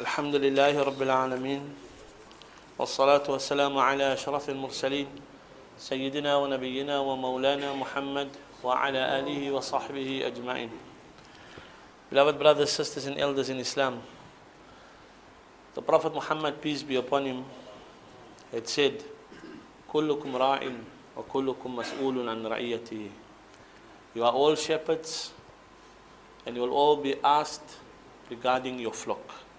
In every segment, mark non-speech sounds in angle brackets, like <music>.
الحمد لله رب العالمين والصلاة والسلام على أشرف المرسلين سيدنا ونبينا ومولانا محمد وعلى آله وصحبه أجمعين Beloved brothers, sisters and elders in Islam, the Prophet Muhammad, peace be upon him, had said, كلكم راع وكلكم مسؤول عن رعيته You are all shepherds and you will all be asked regarding your flock.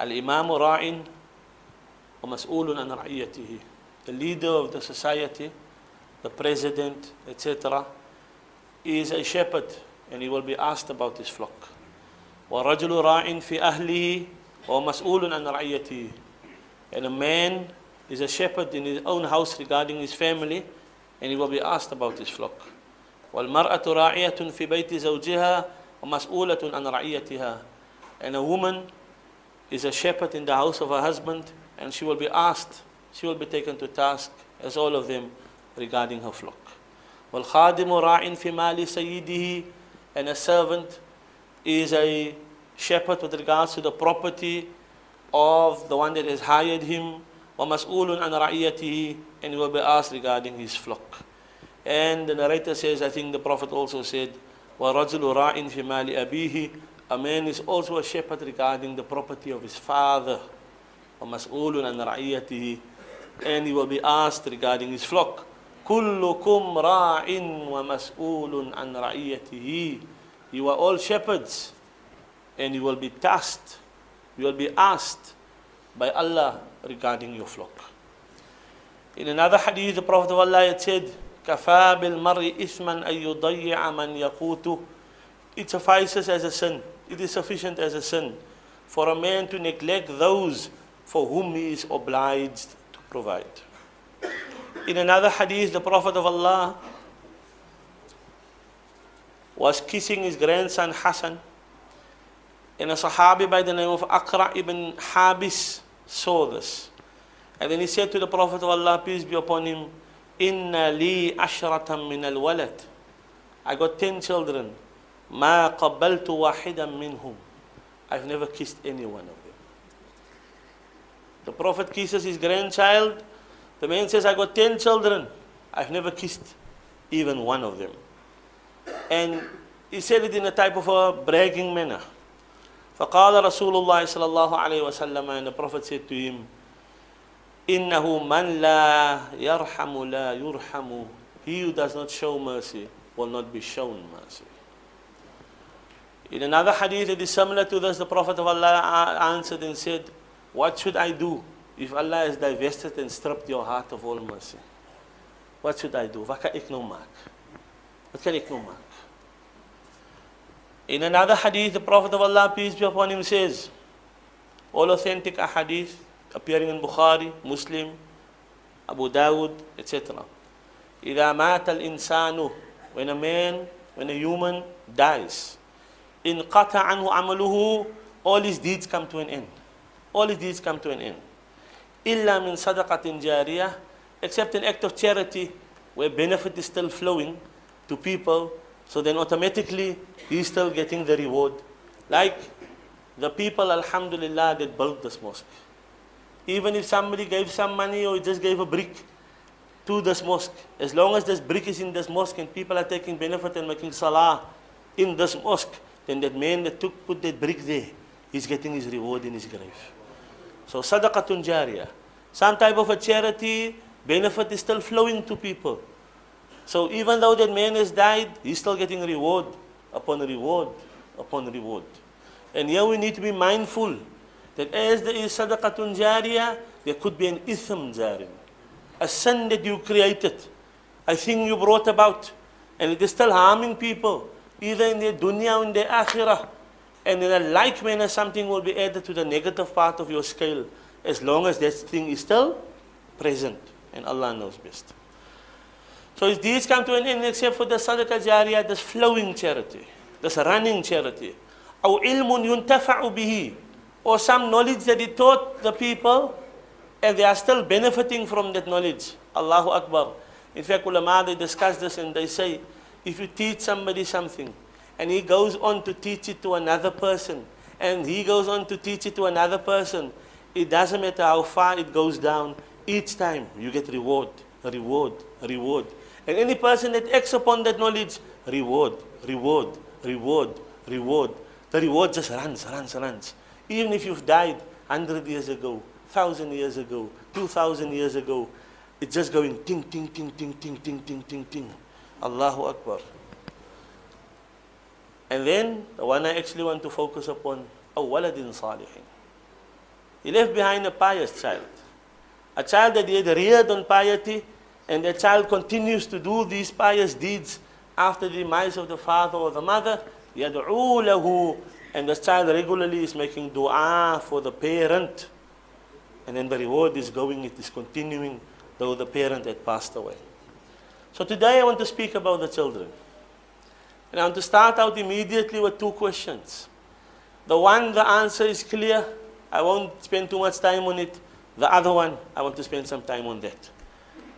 الإمام راع ومسؤول عن رعيته The leader of the society, the president, etc. is a shepherd and he will be asked about his flock. ورجل راع في أهله ومسؤول عن رعيته And a man is a shepherd in his own house regarding his family and he will be asked about his flock. والمرأة راعية في بيت زوجها ومسؤولة عن رعيتها And a woman is a shepherd in the house of her husband and she will be asked, she will be taken to task as all of them regarding her flock. والخادم راع في مال سيده and a servant is a shepherd with regards to the property of the one that has hired him ومسؤول عن رعيته and he will be asked regarding his flock. And the narrator says, I think the Prophet also said, وَرَجُلُ رَاعٍ فِي مَالِ أَبِيهِ A man is also a shepherd regarding the property of his father. وَمَسْئُولٌ عَنْ رَعِيَّتِهِ And he will be asked regarding his flock. كُلُّكُمْ رَاعٍ وَمَسْئُولٌ عَنْ رَعِيَّتِهِ You are all shepherds and you will be tasked, you will be asked by Allah regarding your flock. In another hadith, the Prophet of Allah had said, كفى بالمرء إثما أن يضيع من يقوته It suffices as a sin. it is sufficient as a sin for a man to neglect those for whom he is obliged to provide. In another hadith, the Prophet of Allah was kissing his grandson Hassan, and a Sahabi by the name of Akra ibn Habis saw this. And then he said to the Prophet of Allah, peace be upon him, Inna li ashratan min al walad. I got ten children. Ma qabbaltu wahidan minhum. I've never kissed any one of them. The Prophet kisses his grandchild. The man says, I got ten children. I've never kissed even one of them. And he said it in a type of a bragging manner. فقال رسول الله صلى الله عليه وسلم and the Prophet said to him, إنه من لا يرحم لا يرحم He who does not show mercy will not be shown mercy. In another hadith that is similar to this, the Prophet of Allah answered and said, What should I do if Allah has divested and stripped your heart of all mercy? What should I do? Wat kan ek nou maak? Wat kan ek nou maak? In another hadith, the Prophet of Allah, peace be upon him, says, all authentic ahadith appearing in Bukhari, Muslim, Abu Dawud, etc. إذا مات الإنسان when a man, when a human dies, in qata anhu amaluhu, all his deeds come to an end. All his deeds come to an end. Illa min sadaqatin jariyah, except an act of charity where benefit is still flowing to people, so then automatically he's still getting the reward. Like the people, alhamdulillah, that built this mosque. Even if somebody gave some money or just gave a brick to this mosque, as long as this brick is in this mosque and people are taking benefit and making salah in this mosque, then that man that took put that brick there, he's getting his reward in his grave. So sadaqatun jariyah. Some type of a charity benefit is still flowing to people. So even though that man has died, he's still getting reward upon reward upon reward. And here we need to be mindful that as there is sadaqatun jariyah, there could be an ithm jariyah. A sin that you created, a thing you brought about, and it is still harming people, either in their dunya or in their akhirah. And in a like manner, something will be added to the negative part of your scale, as long as that thing is still present. And Allah knows best. So if these come to an end except for the sadaqah jariyah, this flowing charity, this running charity, أو علم ينتفع به or some knowledge that he taught the people and they are still benefiting from that knowledge. Allahu Akbar. In fact, ulama, they discuss this and they say, if you teach somebody something and he goes on to teach it to another person and he goes on to teach it to another person. It doesn't matter how far it goes down, each time you get reward, reward, reward. And any person that acts upon that knowledge, reward, reward, reward, reward. The reward just runs, runs, runs. Even if you've died 100 years ago, 1,000 years ago, 2,000 years ago, it's just going ting, ting, ting, ting, ting, ting, ting, ting, ting. Allahu Akbar. And then the one I actually want to focus upon, Awaladin Salihin. He left behind a pious child. A child that he had reared on piety, and the child continues to do these pious deeds after the demise of the father or the mother. lahu, And the child regularly is making dua for the parent. And then the reward is going, it is continuing, though the parent had passed away. So today I want to speak about the children. And I want to start out immediately with two questions. The one, the answer is clear. I won't spend too much time on it. The other one, I want to spend some time on that.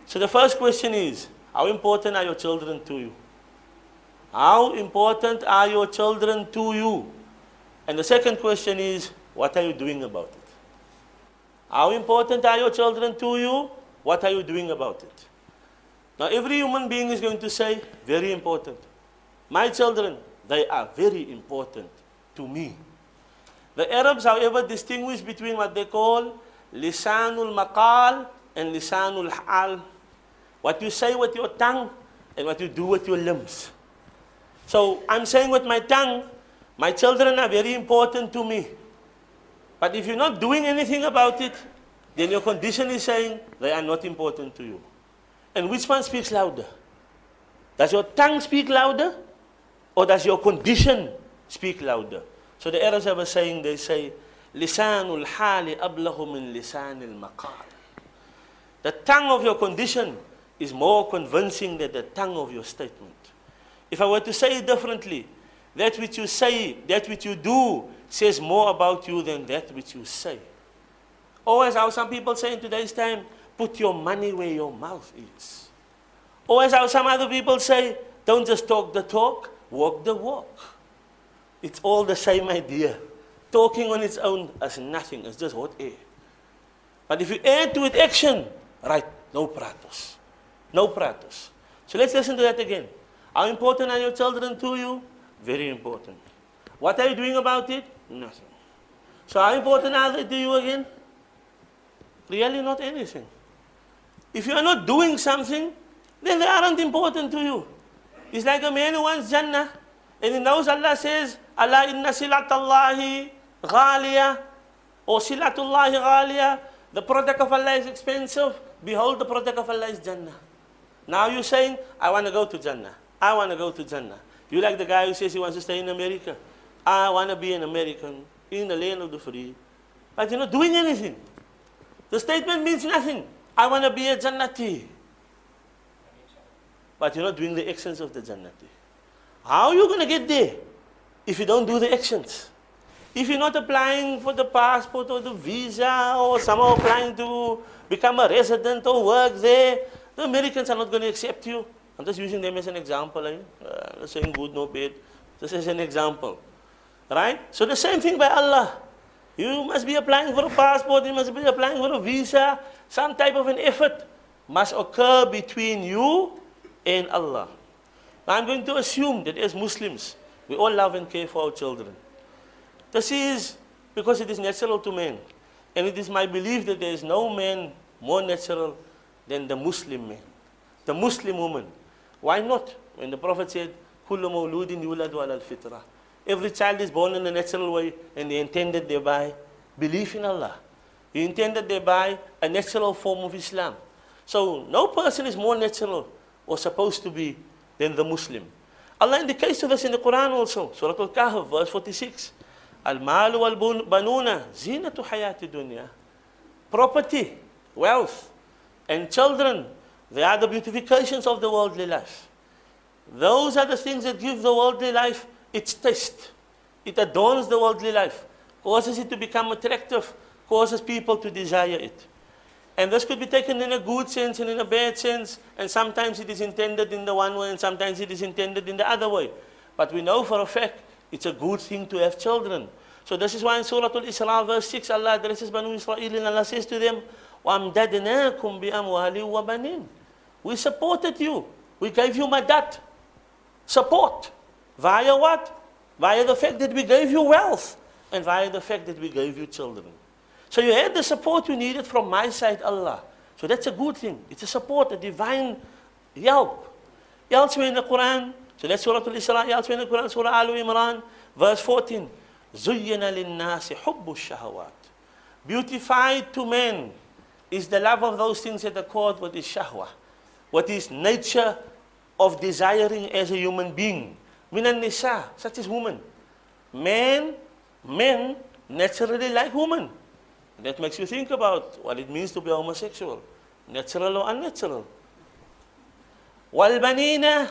So the first question is, how important are your children to you? How important are your children to you? And the second question is, what are you doing about it? How important are your children to you? What are you doing about it? Now, every human being is going to say, very important. My children, they are very important to me. The Arabs, however, distinguish between what they call lisanul maqal and lisanul hal. What you say with your tongue and what you do with your limbs. So I'm saying with my tongue, my children are very important to me. But if you're not doing anything about it, then your condition is saying they are not important to you. And which one speaks louder? Does your tongue speak louder? Or does your condition speak louder? So the Arabs have a saying, they say, Lisanul hali ablahu min lisanil maqal. The tongue of your condition is more convincing than the tongue of your statement. If I were to say it differently, that which you say, that which you do, says more about you than that which you say. Or as how some people say in today's time, put your money where your mouth is. Or as some other people say, don't just talk the talk, walk the walk. It's all the same idea. Talking on its own is nothing, it's just hot air. But if you add to it action, right, no pratos. No pratos. So let's listen to that again. How important are your children to you? Very important. What are you doing about it? Nothing. So how important are they to you again? Really not anything. If you are not doing something, then they aren't important to you. It's like a man who wants Jannah. And he knows Allah says, Allah inna silatallahi ghaliya or silatullahi ghaliya. The product of Allah is expensive. Behold, the product of Allah is Jannah. Now you're saying, I want to go to Jannah. I want to go to Jannah. You like the guy who says he wants to stay in America. I want to be an American in the land of the free. But you're not doing anything. The statement means nothing. I want to be a Jannati but you're not doing the actions of the Jannati. How are you going to get there if you don't do the actions? If you're not applying for the passport or the visa or somehow applying to become a resident or work there, the Americans are not going to accept you. I'm just using them as an example. Eh? Uh, saying good, no bad. Just as an example. Right? So the same thing by Allah. You must be applying for a passport, you must be applying for a visa. Some type of an effort must occur between you and Allah. Now I'm going to assume that as Muslims, we all love and care for our children. This is because it is natural to men. And it is my belief that there is no man more natural than the Muslim man, the Muslim woman. Why not? When the Prophet said, كل مولود يولد على الفطرة. Every child is born in a natural way and they intended thereby belief in Allah. He intended thereby a natural form of Islam. So no person is more natural or supposed to be than the Muslim. Allah indicates to us in the Quran also, Surah Al-Kahf, verse 46. Al-malu wal-banuna zinatu hayati dunya. Property, wealth, and children, they are the beautifications of the worldly life. Those are the things that give the worldly life its taste. It adorns the worldly life, causes it to become attractive, causes people to desire it. And this could be taken in a good sense and in a bad sense, and sometimes it is intended in the one way and sometimes it is intended in the other way. But we know for a fact it's a good thing to have children. So this is why in Surah Al-Isra verse 6 Allah addresses Banu Israel and Allah says to them, وَأَمْدَدْنَاكُمْ بِأَمْوَالٍ وَبَنِينَ We supported you. We gave you madat. Support. Via what? Via the fact that we gave you wealth. And via the fact that we gave you children. So you had the support you needed from my side, Allah. So that's a good thing. It's a support, a divine help. Elsewhere in the Quran, so that's Surah Al-Isra, elsewhere in the Quran, Surah Al-Imran, verse 14. زُيِّنَ لِلنَّاسِ حُبُّ الشَّهَوَاتِ Beautified to men is the love of those things that accord with his shahwa, what is nature of desiring as a human being. Minan nisa, such as woman. Men, men naturally like women. That makes you think about what it means to be homosexual, natural or unnatural. Walbanina,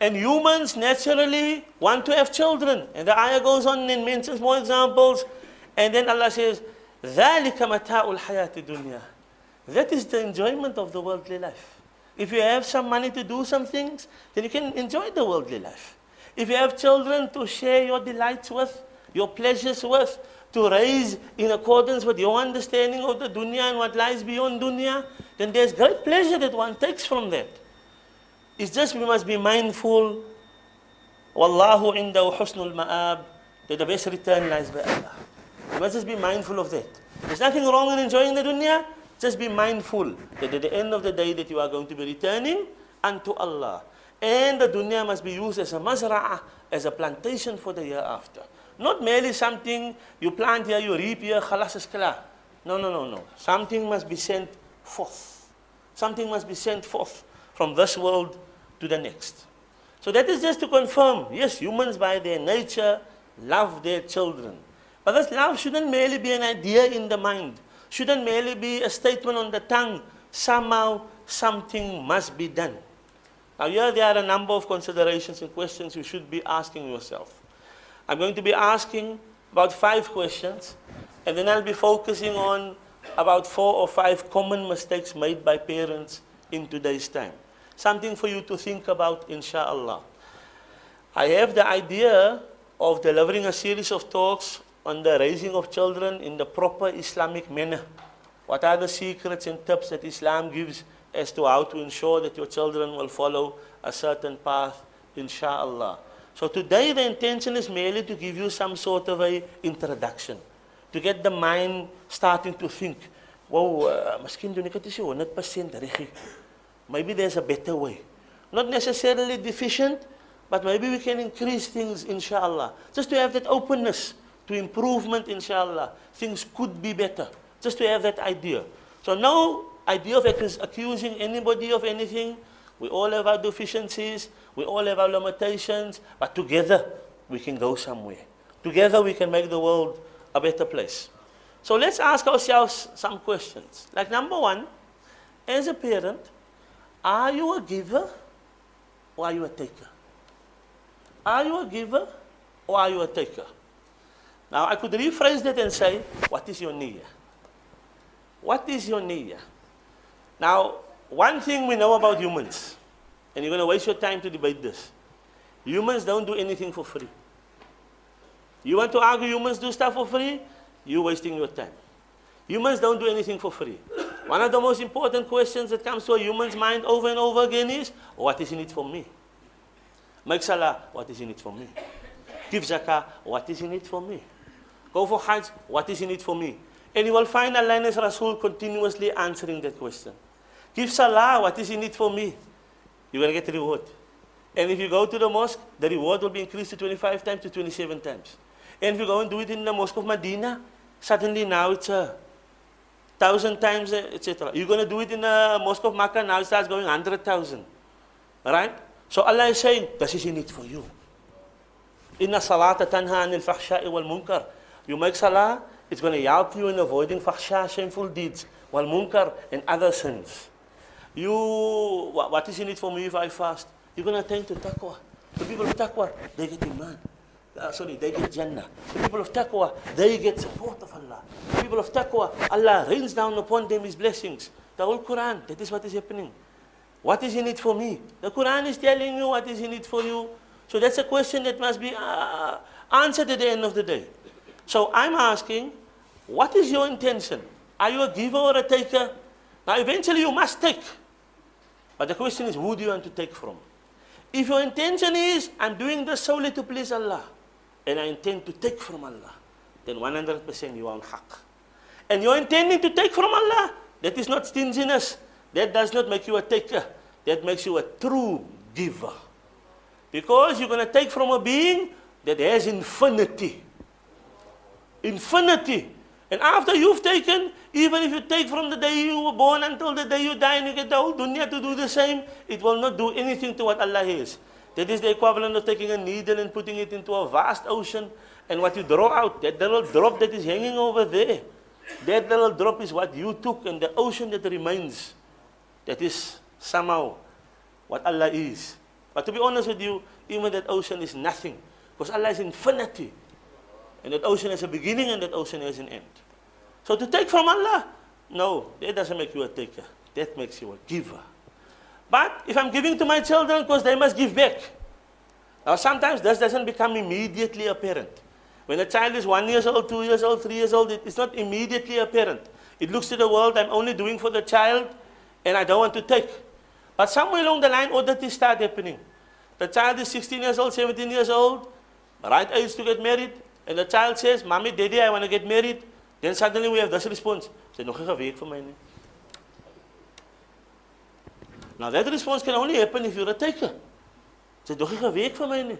and humans naturally want to have children. And the ayah goes on and mentions more examples. And then Allah says, ذَلِكَ مَتَاءُ الْحَيَاةِ الدُّنْيَا That is the enjoyment of the worldly life. If you have some money to do some things, then you can enjoy the worldly life. If you have children to share your delights with, your pleasures with, to raise in accordance with your understanding of the dunya and what lies beyond dunya, then there's great pleasure that one takes from that. It's just we must be mindful. Wallahu indahu husnul ma'ab. That the best return lies by Allah. We must just be mindful of that. There's nothing wrong in enjoying the dunya. Just be mindful that at the end of the day that you are going to be returning unto Allah. And the dunya must be used as a mazra'ah, as a plantation for the year after. Not merely something you plant here, you reap here, khalas is. No, no, no, no. Something must be sent forth. Something must be sent forth from this world to the next. So that is just to confirm, yes, humans by their nature love their children. But this love shouldn't merely be an idea in the mind, shouldn't merely be a statement on the tongue. Somehow, something must be done. Now, here there are a number of considerations and questions you should be asking yourself. I'm going to be asking about five questions, and then I'll be focusing on about four or five common mistakes made by parents in today's time. Something for you to think about, inshallah. I have the idea of delivering a series of talks on the raising of children in the proper Islamic manner. What are the secrets and tips that Islam gives as to how to ensure that your children will follow a certain path, inshallah. So today the intention is merely to give you some sort of a introduction, to get the mind starting to think, wow, uh, miskien doen ek dit is 100% reg. Maybe there's a better way. Not necessarily deficient, but maybe we can increase things, inshallah. Just to have that openness to improvement, inshallah. Things could be better. Just to have that idea. So no idea of accusing anybody of anything. We all have our deficiencies. We all have our limitations. But together, we can go somewhere. Together, we can make the world a better place. So let's ask ourselves some questions. Like number one, as a parent, are you a giver or are you a taker? Are you a giver or are you a taker? Now, I could rephrase that and say, what is your niyyah? What is your niyyah? Now, one thing we know about humans, and you're going to waste your time to debate this. Humans don't do anything for free. You want to argue humans do stuff for free? You're wasting your time. Humans don't do anything for free. One of the most important questions that comes to a human's mind over and over again is, what is in it for me? Make salah, what is in it for me? Give zakah, what is in it for me? Go for hajj, what is in it for me? And you will find Allah and His Rasul continuously answering that question. Give salah, what is in it for me? You're going to get reward. And if you go to the mosque, the reward will be increased to 25 times to 27 times. And if you go and do it in the mosque of Medina, suddenly now it's a thousand times, uh, etc. You're going to do it in the mosque of Makkah, now it starts going 100,000. Right? So Allah is saying, this is in it for you. Inna salata tanha anil fahsha'i wal munkar. You make salah, it's going to help you in avoiding fahsha, shameful deeds, wal munkar, and other sins. You, what is in it for me if I fast? You're going to attain to taqwa. The people of taqwa, they get iman. Uh, sorry, they get Jannah. The people of taqwa, they get support of Allah. The people of taqwa, Allah rains down upon them His blessings. The whole Quran, that is what is happening. What is in it for me? The Quran is telling you what is in it for you. So that's a question that must be uh, answered at the end of the day. So I'm asking, what is your intention? Are you a giver or a taker? Now, eventually you must take. But the question is, who do you want to take from? If your intention is, I'm doing this solely to please Allah, and I intend to take from Allah, then 100% you are on haqq. And you're intending to take from Allah, that is not stinginess. That does not make you a taker. That makes you a true giver. Because you're going to take from a being that has infinity. Infinity. And after you've taken, even if you take from the day you were born until the day you die and you get the whole dunya to do the same, it will not do anything to what Allah is. That is the equivalent of taking a needle and putting it into a vast ocean. And what you draw out, that little drop that is hanging over there, that little drop is what you took, and the ocean that remains, that is somehow what Allah is. But to be honest with you, even that ocean is nothing. Because Allah is infinity. And that ocean has a beginning and that ocean has an end. So to take from Allah, no, that doesn't make you a taker. That makes you a giver. But if I'm giving to my children, because they must give back. Now sometimes this doesn't become immediately apparent. When a child is one years old, two years old, three years old, it's not immediately apparent. It looks to the world, I'm only doing for the child, and I don't want to take. But somewhere along the line, all that is start happening. The child is 16 years old, 17 years old, right age to get married, and the child says, Mommy, Daddy, I want to get married. Then suddenly we have this response. Say, nog een week vir my nie. Now that response can only happen if you're a taker. Say, nog een week vir my nie.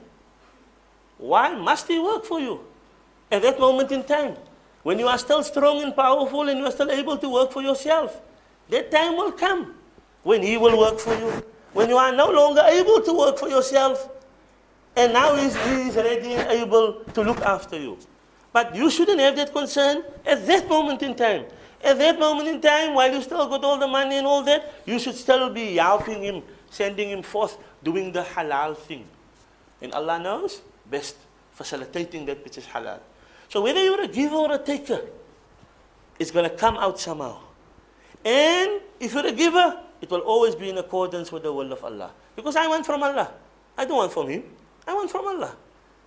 Why must he work for you? At that moment in time, when you are still strong and powerful and you are still able to work for yourself, that time will come when he will work for you. When you are no longer able to work for yourself, and now he is ready and able to look after you. But you shouldn't have that concern at that moment in time. At that moment in time, while you still got all the money and all that, you should still be helping him, sending him forth, doing the halal thing. And Allah knows best, facilitating that which is halal. So whether you're a giver or a taker, it's going to come out somehow. And if you're a giver, it will always be in accordance with the will of Allah. Because I want from Allah. I don't want from Him. I want from Allah.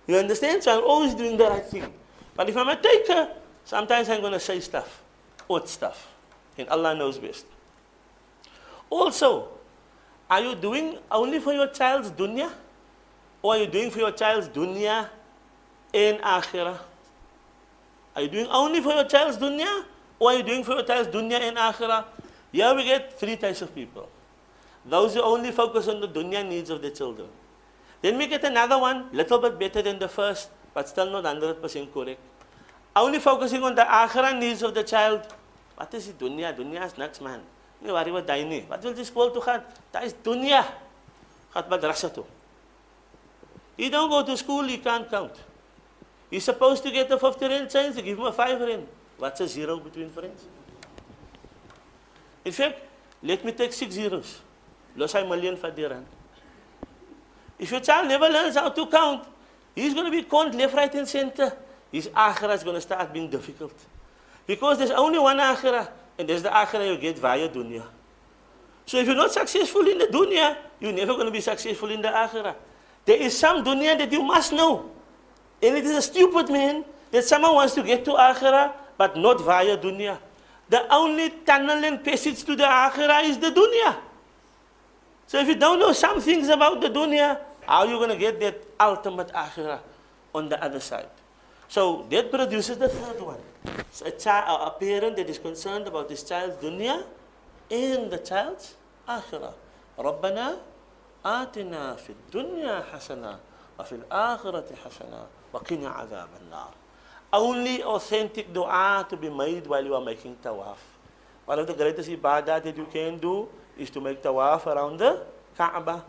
You understand? So I'm always doing the right thing. But if I'm a taker, sometimes I'm going to say stuff, odd stuff. And Allah knows best. Also, are you doing only for your child's dunya? Or are you doing for your child's dunya and akhirah? Are you doing only for your child's dunya? Or are you doing for your child's dunya and akhirah? Here we get three types of people. Those who only focus on the dunya needs of their children. Then we get another one, little bit better than the first, but still not 100% correct. Only focusing on the akhirah needs of the child. What is it? Dunya. Dunya is next man. Nie worry about daai nie. Wat wil jy to toe That is dunya. Gaan madrasa toe. You don't go to school, you can't count. You're supposed to get a 50 rand change, you give him a 5 rand. What's a zero between friends? In fact, let me take six zeros. Los hy million die rand. If your child never learns how to count, he's going to be conned left, right, and center. His akhirah is going to start being difficult. Because there's only one akhirah, and there's the akhirah you get via dunya. So if you're not successful in the dunya, you're never going to be successful in the akhirah. There is some dunya that you must know. And it is a stupid man that someone wants to get to akhirah, but not via dunya. The only tunnel and passage to the akhirah is the dunya. So if you don't know some things about the dunya, how are you going to get that ultimate akhirah on the other side? So that produces the third one. So a, child, a parent that is concerned about his child's dunya and the child's akhirah. ربنا آتنا في الدنيا حسنة وفي الآخرة حسنة وقنا عذاب النار. Only authentic dua to be made while you are making tawaf. One of the greatest ibadah that you can do is to make tawaf around the Kaaba.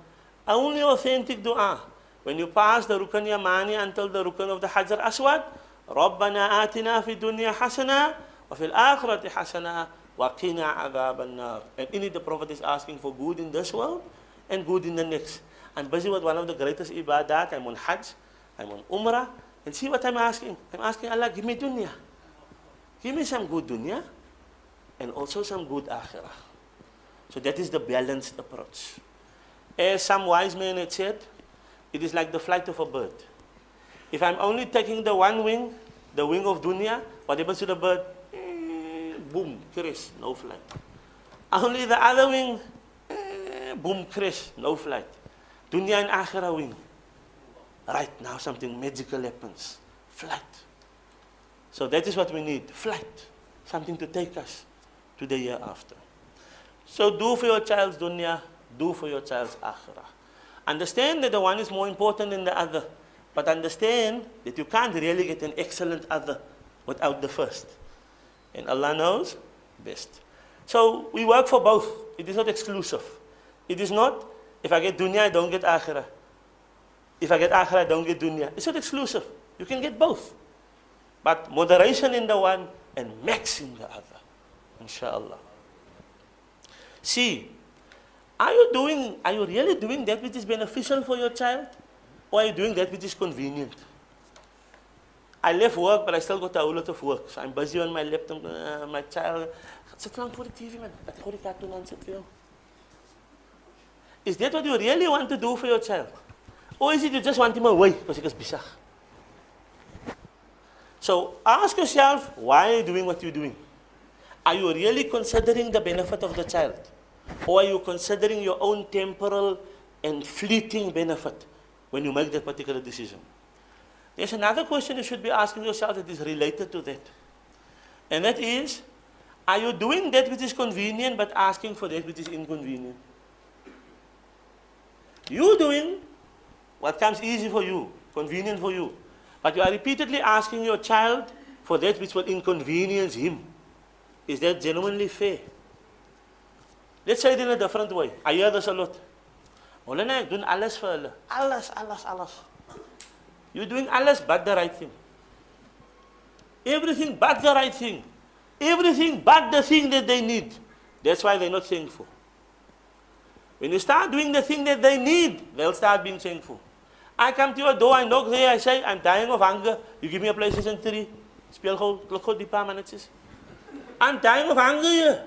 Only authentic dua. When you pass the Rukn Yamani until the Rukn of the Hajar Aswad, ربنا آتنا في الدنيا حسنة وفي الآخرة حسنة وقنا عذاب النار. And in it the Prophet is asking for good in this world and good in the next. I'm busy with one of the greatest ibadat. I'm on Hajj, I'm on Umrah. And see what I'm asking? I'm asking Allah, give me dunya. Give me some good dunya and also some good akhirah. So that is the balanced approach. As some wise men had said, it is like the flight of a bird. If I'm only taking the one wing, the wing of dunya, what happens to the bird? Eh, boom, crash, no flight. Only the other wing, eh, boom, crash, no flight. Dunya and akhirah wing. Right now something magical happens. Flight. So that is what we need. Flight. Something to take us to the year after. So do for your child's dunya, do for your child's akhirah. Understand that the one is more important than the other. But understand that you can't really get an excellent other without the first. And Allah knows best. So we work for both. It is not exclusive. It is not, if I get dunya, I don't get akhirah. If I get akhirah, I don't get dunya. It's not exclusive. You can get both. But moderation in the one and max in the other. Inshallah. See, are you doing, are you really doing that which is beneficial for your child? Or are you doing that which is convenient? I left work, but I still got a whole lot of work. So I'm busy on my laptop, uh, my child. Sit down for the TV, man. Cartoon sit Is that what you really want to do for your child? Or is it you just want him away because is busy? So ask yourself, why are you doing what you're doing? Are you really considering the benefit of the child? Or are you considering your own temporal and fleeting benefit when you make that particular decision? There's another question you should be asking yourself that is related to that. And that is, are you doing that which is convenient but asking for that which is inconvenient? You doing what comes easy for you, convenient for you, but you are repeatedly asking your child for that which will inconvenience him. Is that genuinely fair? Let's say it in a different way. I hear this a lot. Ek doen alles vir hulle. Alles, alles, alles. You're doing alles but the right thing. Everything but the right thing. Everything but the thing that they need. That's why they're not thankful. When you start doing the thing that they need, they'll start being thankful. I come to your door, I knock there, I say, I'm dying of hunger. You give me a PlayStation 3. Speel gou, klik gou die paar minuutjies. I'm dying of hunger here.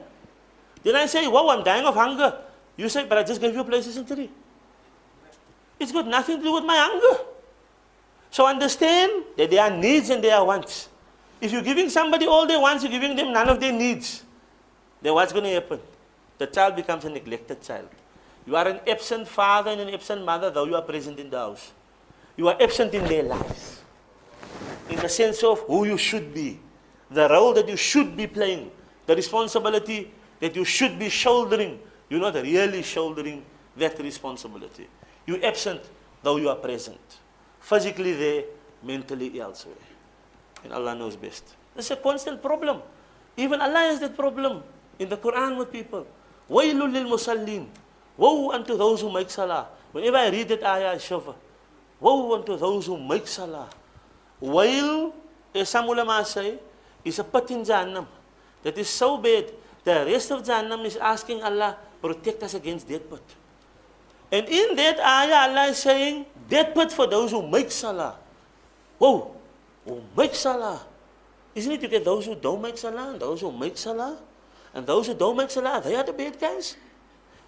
Then I say, wow, I'm dying of hunger. You say, but I just gave you a PlayStation 3. It's got nothing to do with my hunger. So understand that there are needs and there are wants. If you're giving somebody all their wants, you're giving them none of their needs. Then what's going to happen? The child becomes a neglected child. You are an absent father and an absent mother, though you are present in the house. You are absent in their lives. In the sense of who you should be, the role that you should be playing, the responsibility that you should be shouldering. You're not really shouldering that responsibility. You're absent, though you are present. Physically there, mentally elsewhere. And Allah knows best. It's a constant problem. Even Allah has that problem in the Quran with people. Lil musallin. Woe unto those who make salah. Whenever I read that ayah, I shiver. Woe unto those who make salah. Wail, as some ulama say, is a pit in Jahannam. That is so bad. The rest of Jahannam is asking Allah, protect us against that pit. And in that ayah, Allah is saying, that pit for those who make salah. Whoa, who make salah. Isn't it you get those who don't make salah and those who make salah? And those who don't make salah, they are the bad guys.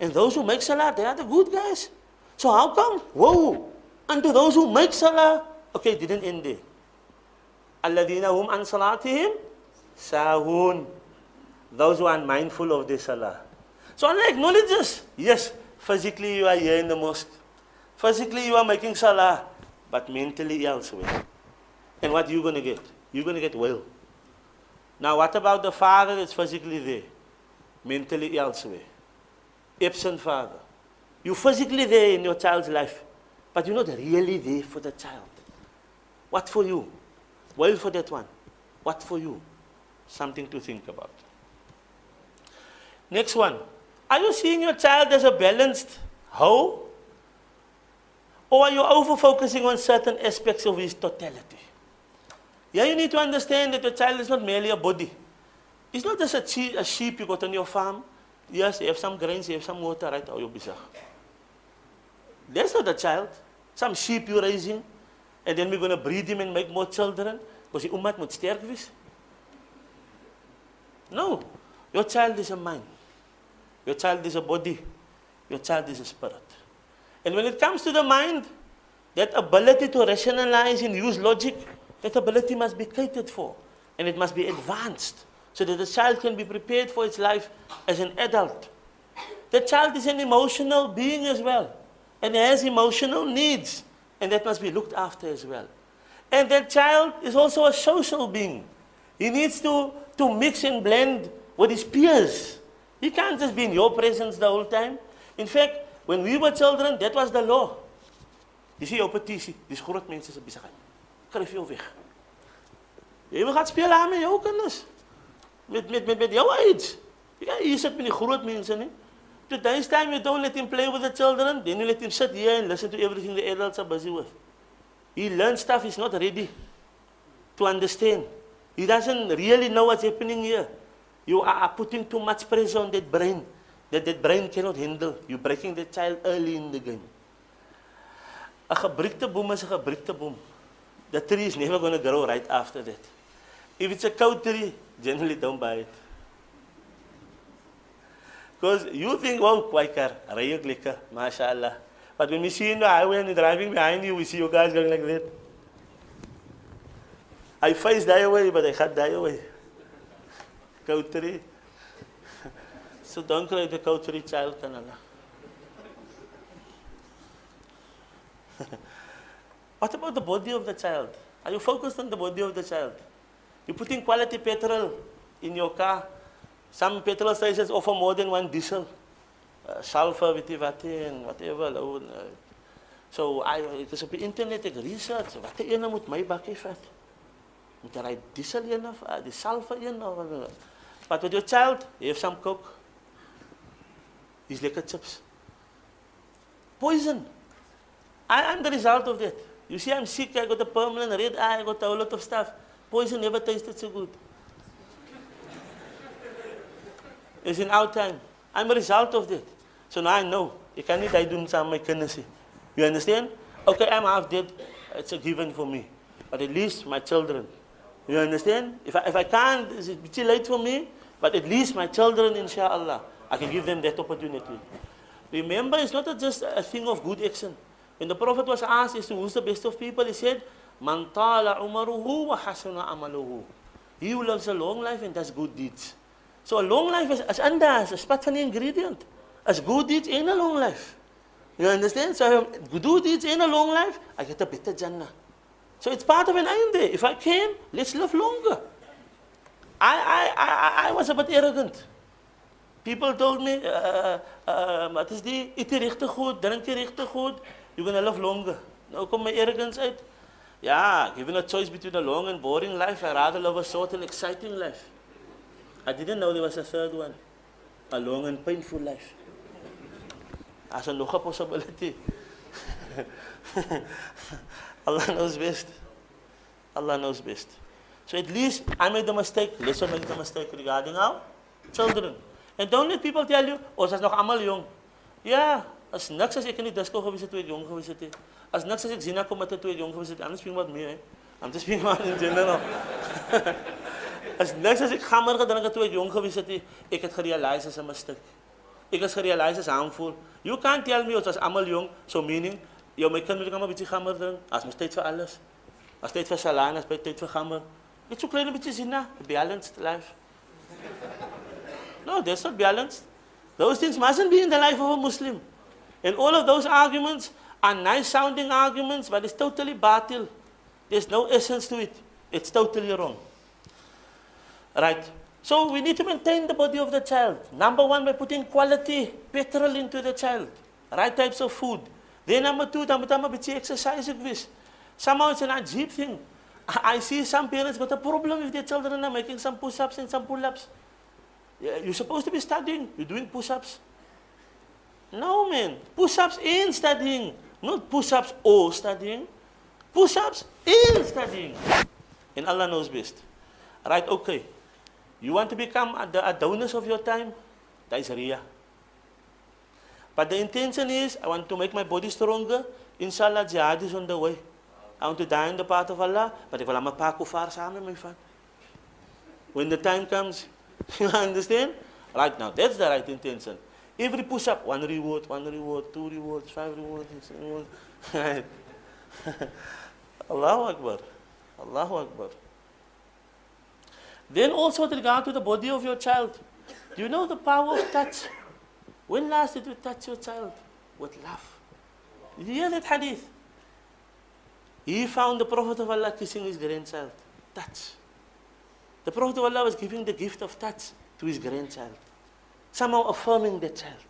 And those who make salah, they are the good guys. So how come? Whoa! Unto those who make salah, okay, didn't end there. الذين هم عن صلاتهم ساهون those who are mindful of their salah. So Allah acknowledges, yes, physically you are here in the mosque. Physically you are making salah, but mentally elsewhere. And what are you going to get? You're going to get well. Now what about the father that's physically there? Mentally elsewhere. Absent father. You're physically there in your child's life, but you're not really there for the child. What for you? Well for that one. What for you? Something to think about. Next one. Are you seeing your child as a balanced whole? Or are you over focusing on certain aspects of his totality? Yeah, you need to understand that your child is not merely a body. It's not just a, a sheep you got on your farm. Yes, you have some grains, you have some water, right? Oh, you're busy. That's not a child. Some sheep you're raising, and then we're going to breed him and make more children. Because die umat moet sterk. No. Your child is a mind. Your child is a body. Your child is a spirit. And when it comes to the mind, that ability to rationalize and use logic, That ability must be catered for and it must be advanced so that the child can be prepared for its life as an adult. The child is an emotional being as well and has emotional needs, and that must be looked after as well. And that child is also a social being. He needs to, to mix and blend with his peers. He can't just be in your presence the whole time. In fact, when we were children, that was the law. Jy sien jou petisie, dis groot mense se besigheid. Kryf jou weg. Jy moet gaan speel aan met jou kinders. Met met met met jou age. Ja, jy sit met die groot mense nie. Today's time you don't let him play with the children, then you let him sit here and listen to everything the adults are busy with. He learns stuff he's not ready to understand. He doesn't really know what's happening here. You are putting too much pressure on that brain that that brain cannot handle. You're breaking the child early in the game. A gebreekte boom is a gebreekte boom. The tree is never going to grow right after that. If it's a cow tree, generally don't buy it. Because you think, oh, Quaker, Rayuk Liquor, mashallah. But when we see you in the highway and driving behind you, we see you guys going like that. I face die away, but I can't die away. Tree. So don't cry the tree child, Kanala. <laughs> what about the body of the child? Are you focused on the body of the child? You're putting quality petrol in your car. Some petrol stations offer more than one diesel. Uh, sulfur, vitivati, and whatever. Uh, so, I, het is op die internet, ek research, wat ene moet my bakkie vat? Moet hy diesel of uh, die sulfur een of But with your child, you have some coke. These liquor chips. Poison. I am the result of that. You see, I'm sick, I got a permanent red eye, I got a lot of stuff. Poison never tasted so good. It's in our time. I'm a result of that. So now I know. You can't I do some my kindness. You understand? Okay, I'm half dead. It's a given for me. But at least my children. You understand? If I, if I can't, it's too late for me. But at least my children, inshallah, I can give them that opportunity. Remember, it's not just a thing of good action. When the Prophet was asked as to who's the best of people, he said, Man tala umaruhu wa hasuna amaluhu. He who lives a long life and does good deeds. So a long life is, is is pat van die ingredient. As good deeds in a long life. You understand? So good deeds in a long life, I get a better Jannah. So it's part of an aim there. If I can, let's live longer. I, I, I, I was a bit arrogant. People told me, uh, uh, wat is die? Eet die regte goed, drink die regte goed, you're going to live longer. Nou kom my arrogance uit. Ja, given a choice between a long and boring life, I'd rather live a short and exciting life. I didn't know there was a third one. A long and painful life. As a nog a possibility. <laughs> Allah knows best. Allah knows best. So at least I made the mistake. Let's not make the mistake regarding our children. And don't let people tell you, oh, ze is nog allemaal jong. Ja, as niks as ek in die disco gewees het toe ek jong gewees het. As niks as ek zina kom met toe ek jong gewees het. I'm speaking about me, eh? I'm just speaking about in general. <laughs> as niks as ek gamer gedrink het toe ek jong gewees het, ek het gerealiseer as 'n mistake. Ek het gerealiseer as harmful. You can't tell me ons was almal jong, so meaning jou my kind moet kom 'n bietjie gamer drink. As mos tyd vir alles. As tyd vir salana, as tyd vir gamer. Net so klein 'n bietjie zina, balanced life. No, that's not balanced. Those things mustn't be in the life of a Muslim. And all of those arguments are nice sounding arguments, but it's totally batil. There's no essence to it. It's totally wrong. Right? So we need to maintain the body of the child. Number one, by putting quality petrol into the child. Right types of food. Then number two, dan moet dan 'n bietjie exercise gewees. Somehow it's an ajib thing. I see some parents got a problem with their children are making some push-ups and some pull-ups. You're supposed to be studying. You're doing push-ups. No, man. Push-ups in studying. Not push-ups or studying. Push-ups in studying. And Allah knows best. Right, okay. You want to become the Adonis of your time? That is Riyah. But the intention is, I want to make my body stronger. Inshallah, jihad is on the way. I want to die in the path of Allah. But if Allah pa kufar samen, my friend. When the time comes, <laughs> you understand? Right now, that's the right intention. Every push up, one reward, one reward, two rewards, five rewards, six rewards. <laughs> Right? <laughs> Allahu Akbar. Allahu Akbar. Then also with regard to the body of your child, do you know the power of touch? When last did you touch your child? With love. Did you hear that hadith? He found the Prophet of Allah kissing his grandchild. Touch. The Prophet of Allah was giving the gift of touch to his grandchild. Somehow affirming the child.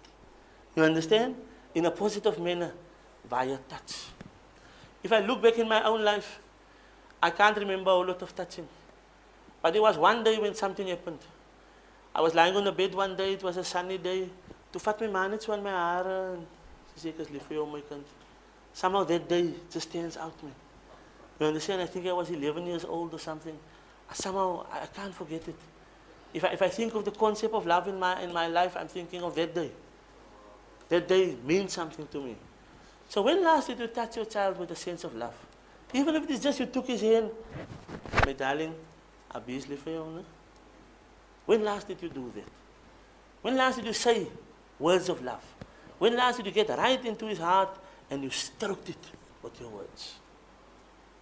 You understand? In a positive manner, via touch. If I look back in my own life, I can't remember a lot of touching. But there was one day when something happened. I was lying on the bed one day, it was a sunny day. Toe vat my man net so aan my ek is lief vir jou my. Somehow that day just stands out man. You understand? I think I was 11 years old or something. Somehow I can't forget it. If I, if I think of the concept of love in my, in my life, I'm thinking of that day. That day means something to me. So when last did you touch your child with a sense of love? Even if it is just you took his hand, my darling, obviously for you. When last did you do that? When last did you say words of love? When last did you get right into his heart and you stroked it with your words?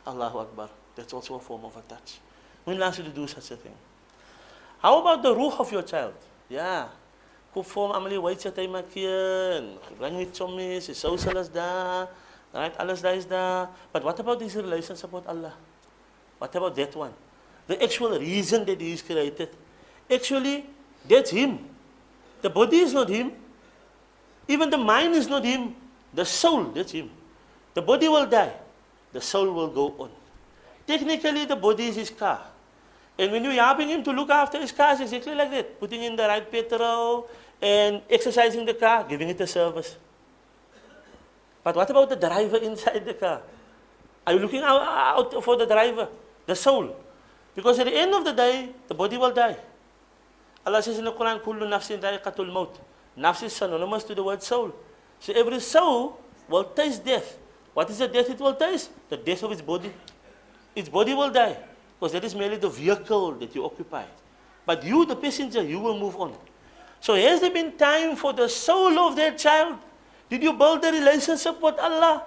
Allahu Akbar. That's also a form of a touch. When last did you to do such a thing? How about the ruh of your child? Yeah. Koop vir hom almal een. Bring net chommies, die social is. Right? Alles daar is daar. But what about this relationship with Allah? What about that one? The actual reason that he is created. Actually, that's him. The body is not him. Even the mind is not him. The soul, that's him. The body will die. The soul will go on. Technically, the body is his car. And when you're helping him to look after his car, it's exactly like that. Putting in the right petrol and exercising the car, giving it a service. But what about the driver <laughs> inside the car? Are you looking out, for the driver, the soul? Because at the end of the day, the body will die. Allah says in the Quran, Kullu nafsin da'iqatul maut. Nafs is synonymous to the word soul. So every soul will taste death. What is the death it will taste? The death of its body. Its body will die. Because that is merely the vehicle that you occupy. But you, the passenger, you will move on. So has there been time for the soul of that child? Did you build a relationship with Allah?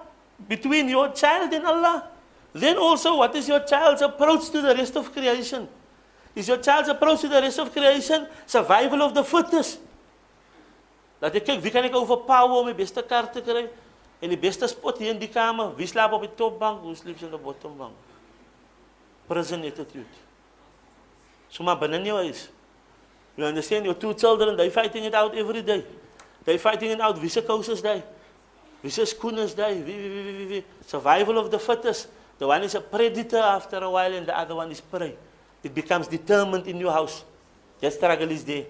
Between your child and Allah? Then also, what is your child's approach to the rest of creation? Is your child's approach to the rest of creation survival of the fittest? Laat ek kyk, wie kan ek overpower om die beste kar te kry? En die beste spot hier in die kamer, wie slaap op die topbank, wie slaap op die bottombank? Prison attitude. So maar binne jou huis. You understand your two children, they fighting it out every day. They fighting it out. Wie se kouses daai? Wie se skoene is daai? Wie, wie wie wie wie? Survival of the fittest. The one is a predator after a while and the other one is prey. It becomes determined in your house. That struggle is there.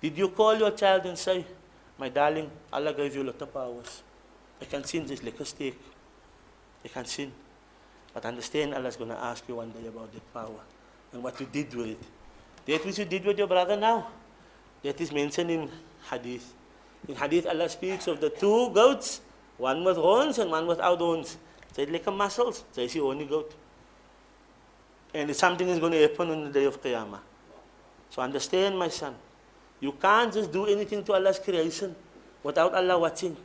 Did you call your child and say, My darling, Allah gave you a lot of powers. I can sin this like a steak. I can sin. But understand Allah is going to ask you one day about that power and what you did with it. That which you did with your brother now, that is mentioned in Hadith. In Hadith, Allah speaks of the two goats, one with horns and one without horns. They like a muscles. They see only goat. And something is going to happen on the day of Qiyamah. So understand, my son. You can't just do anything to Allah's creation without Allah watching.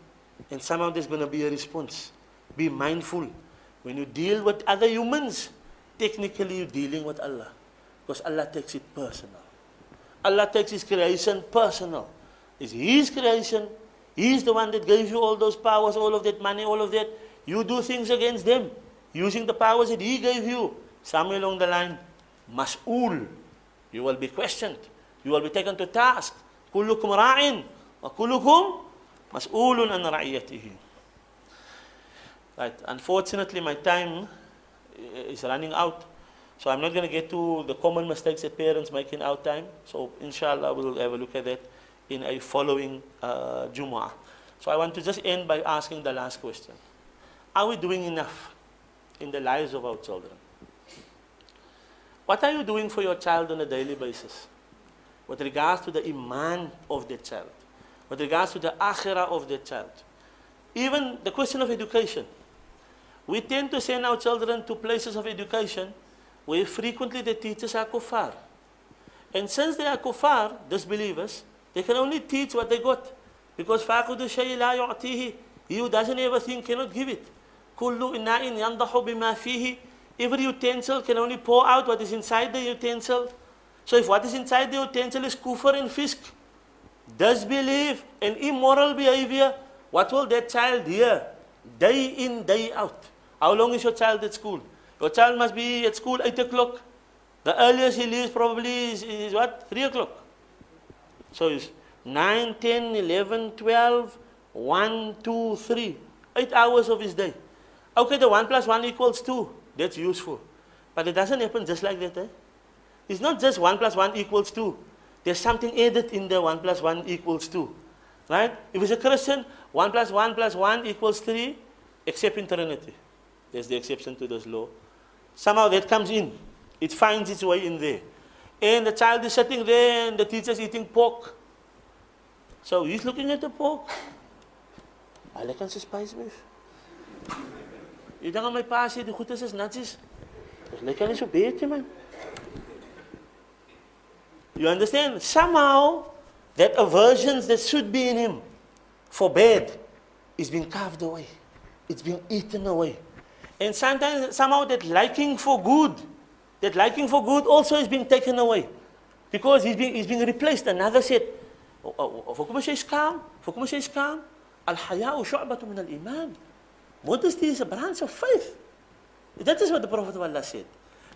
And somehow there's going to be a response. Be mindful. When you deal with other humans, technically you're dealing with Allah. Because Allah takes it personal. Allah takes His creation personal. It's His creation. He's the one that gave you all those powers, all of that money, all of that. You do things against them using the powers that He gave you. Somewhere along the line, mas'ul. You will be questioned. You will be taken to task. كلكم راع وكلكم Mas'ulun an ra'iyatihi. Right. Unfortunately, my time eh, is running out. So I'm not going to get to the common mistakes that parents make in our time. So inshallah, we'll have a look at that in a following uh, Jumu'ah. So I want to just end by asking the last question. Are we doing enough in the lives of our children? What are you doing for your child on a daily basis with regards to the iman of the child? with regards to the akhirah of the child. Even the question of education. We tend to send our children to places of education where frequently the teachers are kuffar. And since they are kuffar, disbelievers, they can only teach what they got. Because فَاقُدُ الشَّيْءِ لَا يُعْتِيهِ He who doesn't have a thing cannot give it. كُلُّ إِنَّاءٍ يَنْضَحُ بِمَا فِيهِ every utensil can only pour out what is inside the utensil. So if what is inside the utensil is kufr and fisk, disbelief and immoral behavior, what will that child hear day in, day out? How long is your child at school? Your child must be at school 8 o'clock. The earliest he leaves probably is, is what? 3 o'clock. So it's 9, 10, 11, 12, 1, 2, 3. 8 hours of his day. Okay, the 1 plus 1 equals 2. That's useful. But it doesn't happen just like that. Eh? It's not just 1 plus 1 equals 2. There's something added in the 1 plus 1 equals 2. Right? If it's a Christian, 1 plus 1 plus 1 equals 3, except in Trinity. There's the exception to this law. Somehow that comes in. It finds its way in there. And the child is sitting there and the teacher's eating pork. So he's looking at the pork. I like sy spice mef. Jy dink aan my pa sê die goeie is natsies. Dis lekker nie so beter man. You understand? Somehow that aversions that should be in him for bad is being carved away. It's being eaten away. And sometimes somehow that liking for good, that liking for good also is being taken away. Because he's being, he's being replaced. Another said, فكما شيء calm, فكما شيء calm, الحياء شعبة من الإيمان. Modesty is a branch of faith. That is what the Prophet of Allah said.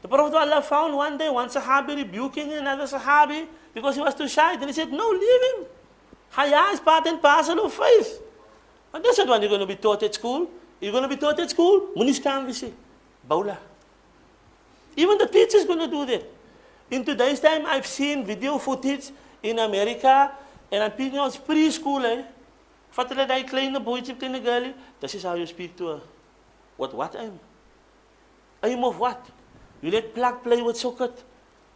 the Prophet Allah found one day one Sahabi rebuking another Sahabi because he was too shy. Then he said, No, leave him. Haya is part and parcel of faith. But that's not what you're going to be taught at school. You're going to be taught at school. Munis Kamvisi. Baula. Even the teacher's going to do that. In today's time, I've seen video footage in America, and I'm speaking of preschool, eh? Vat hulle daai kleine boetjie, kleine girlie, this is how you speak to her. What what am? aim? Aim of what? You let plug play with socket.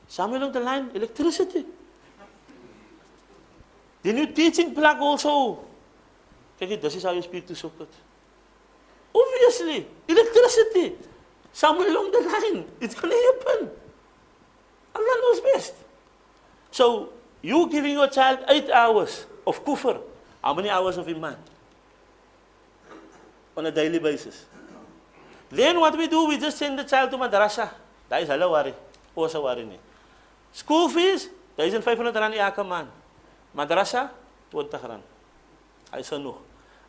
Somewhere along the line, electricity. Then you teaching plug also. Kyk, this is how you speak to socket. Obviously, electricity. Somewhere along the line, it's going to happen. Allah knows best. So, you giving your child eight hours of kufr, how many hours of iman? On a daily basis. Then what we do, we just send the child to madrasa. That is hulle worry. O sa worry nie. School fees, 1500 rand elke maand. Madrasa, 20 rand. Hy is genoeg.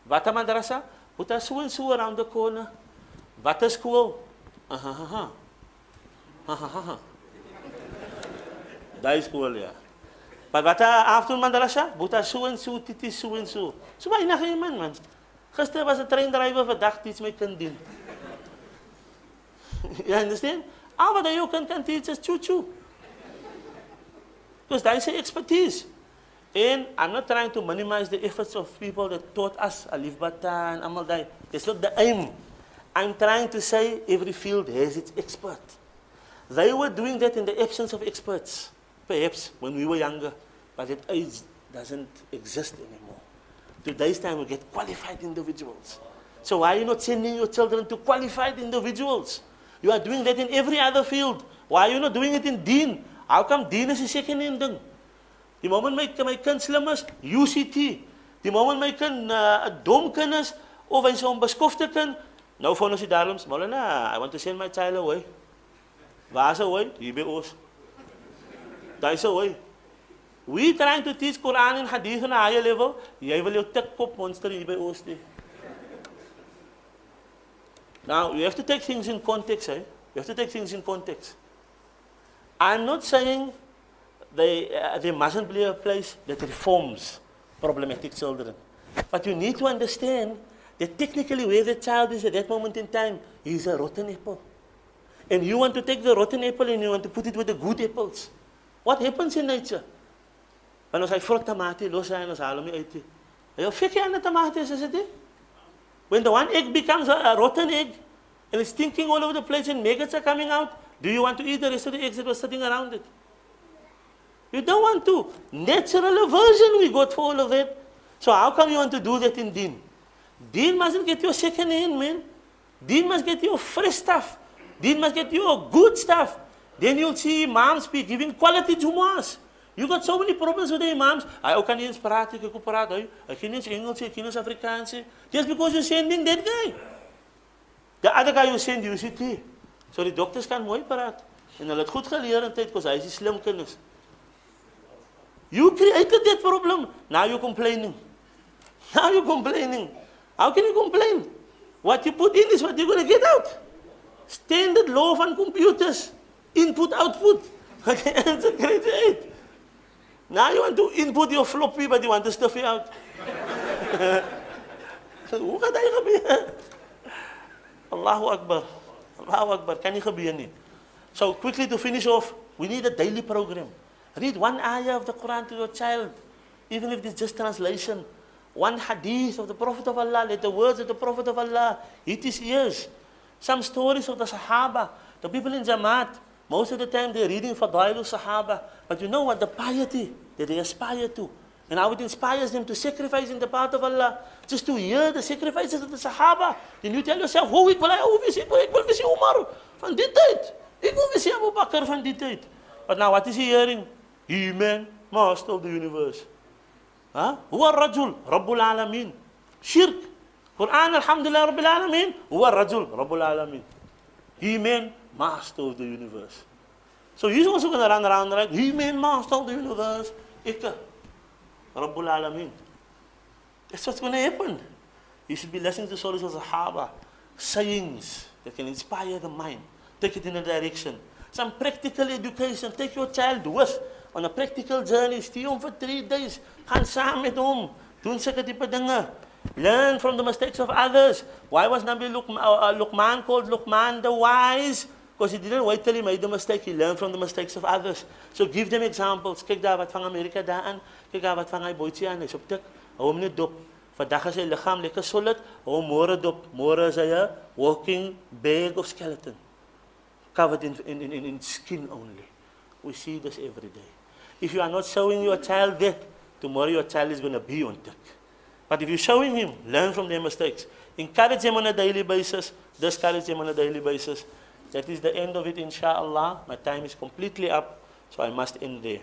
Wat 'n madrasa? Put us so and so around the corner. Wat 'n skool? Aha ha ha. Aha ha ha. Daai skool ja. Maar wat after madrasa? Buta so en so, titi so en so. So baie na man man. Gister was 'n trein drywer vir dag iets my kind doen. you <laughs> understand? Ah, Wat jy kan kan teach is choo choo. Because that is expertise. And I'm not trying to minimize the efforts of people that taught us Alif Bata and Amal Dai. That's not the aim. I'm trying to say every field has its expert. They were doing that in the absence of experts, perhaps when we were younger, but that age doesn't exist anymore. Today's time we get qualified individuals. So why are you not sending your children to qualified individuals? You are doing that in every other field. Why are you not doing it in Deen? How come Deen is die second ding? Die moment my my kind slim is, UCT. Die moment my kind 'n uh, dom kind is of hy's 'n beskofte kind, nou van ons die darms, nee, I want to send my child away. Waar is hy? Hier by ons. Daai is hy. We trying to teach Quran and Hadith on a higher level. Jy wil jou tikpop monster hier by ons nie. Now, you have to take things in context, eh? You have to take things in context. I'm not saying they, uh, there mustn't be a place that reforms problematic children. But you need to understand that technically where the child is at that moment in time, is a rotten apple. And you want to take the rotten apple and you want to put it with the good apples. What happens in nature? Want as hy vrot tamatie los hy en ons haal hom uit. Hy fik jy aan die tamatie is? When the one egg becomes a, rotten egg and it's stinking all over the place and maggots are coming out, do you want to eat the rest of the eggs that were sitting around it? You don't want to. Natural aversion we got for all of that. So how come you want to do that in Deen? Deen mustn't get your second hand, man. Deen must get your fresh stuff. Deen must get your good stuff. Then you'll see imams be giving quality Jumas. You got so many problems with the imams. I oh, kan nie eens praat, ek kan kan nie eens Engels, ek kan nie eens Afrikaans. Just because you're sending that guy. The other guy you send, you see, So die dokters kan mooi praat en hulle het goed geleer in tyd kos hy is die slim kinders. You created that problem. Now you're complaining. <laughs> Now you're complaining. How can you complain? What you put in is what you're to get out. Standard law van computers. Input, output. <laughs> Okay, answer grade 8. Now you want to input your floppy, but you want to stuff it out. Hoe gaat dat? Allahu Akbar. Allahu Akbar. Kan niet gebeuren. So quickly to finish off, we need a daily program. Read one ayah of the Quran to your child, even if it's just translation. One hadith of the Prophet of Allah, let the words of the Prophet of Allah hit his ears. Some stories of the Sahaba, the people in Jamaat, most of the time they're reading Fadailu Sahaba. But you know what? The piety that they aspire to. And how it inspires them to sacrifice in the path of Allah. Just to hear the sacrifices of the Sahaba. Then you tell yourself, oh, ik wil hy oversien, ek wil wees Umar van dit tyd. Ek wil wees Abu Bakr van dit tyd. But now what is he hearing? He man, master of the universe. ها هو الرجل رب العالمين شرك قرآن الحمد لله رب العالمين هو الرجل رب العالمين he man master of the universe. So he's also going to run around like, he man, master of the universe, Ikka, Rabbul Alameen. That's what's going to happen. You should be listening to stories of Sahaba, sayings that can inspire the mind, take it in a direction. Some practical education, take your child with on a practical journey, stay home for three days. Learn from the mistakes of others. Why was Nabi Luqman, uh, uh, Luqman called Luqman the wise? Because he didn't wait till he made the mistake, he learned from the mistakes of others. So give them examples. Kyk daar wat van Amerika daarin, kyk daar wat van hy boetjie aan, hy's op tik. Hou hom net dop. Vandag is sy liggaam lekker solid, hou môre dop. Môre is hy 'n walking bag of skeleton. Covered in in in in skin only. We see this every day. If you are not showing your child that, tomorrow your child is going to be on tick. But if you're showing him, learn from their mistakes. Encourage him on a daily basis. Discourage him on a daily basis. That is the end of it, inshallah. My time is completely up, so I must end there.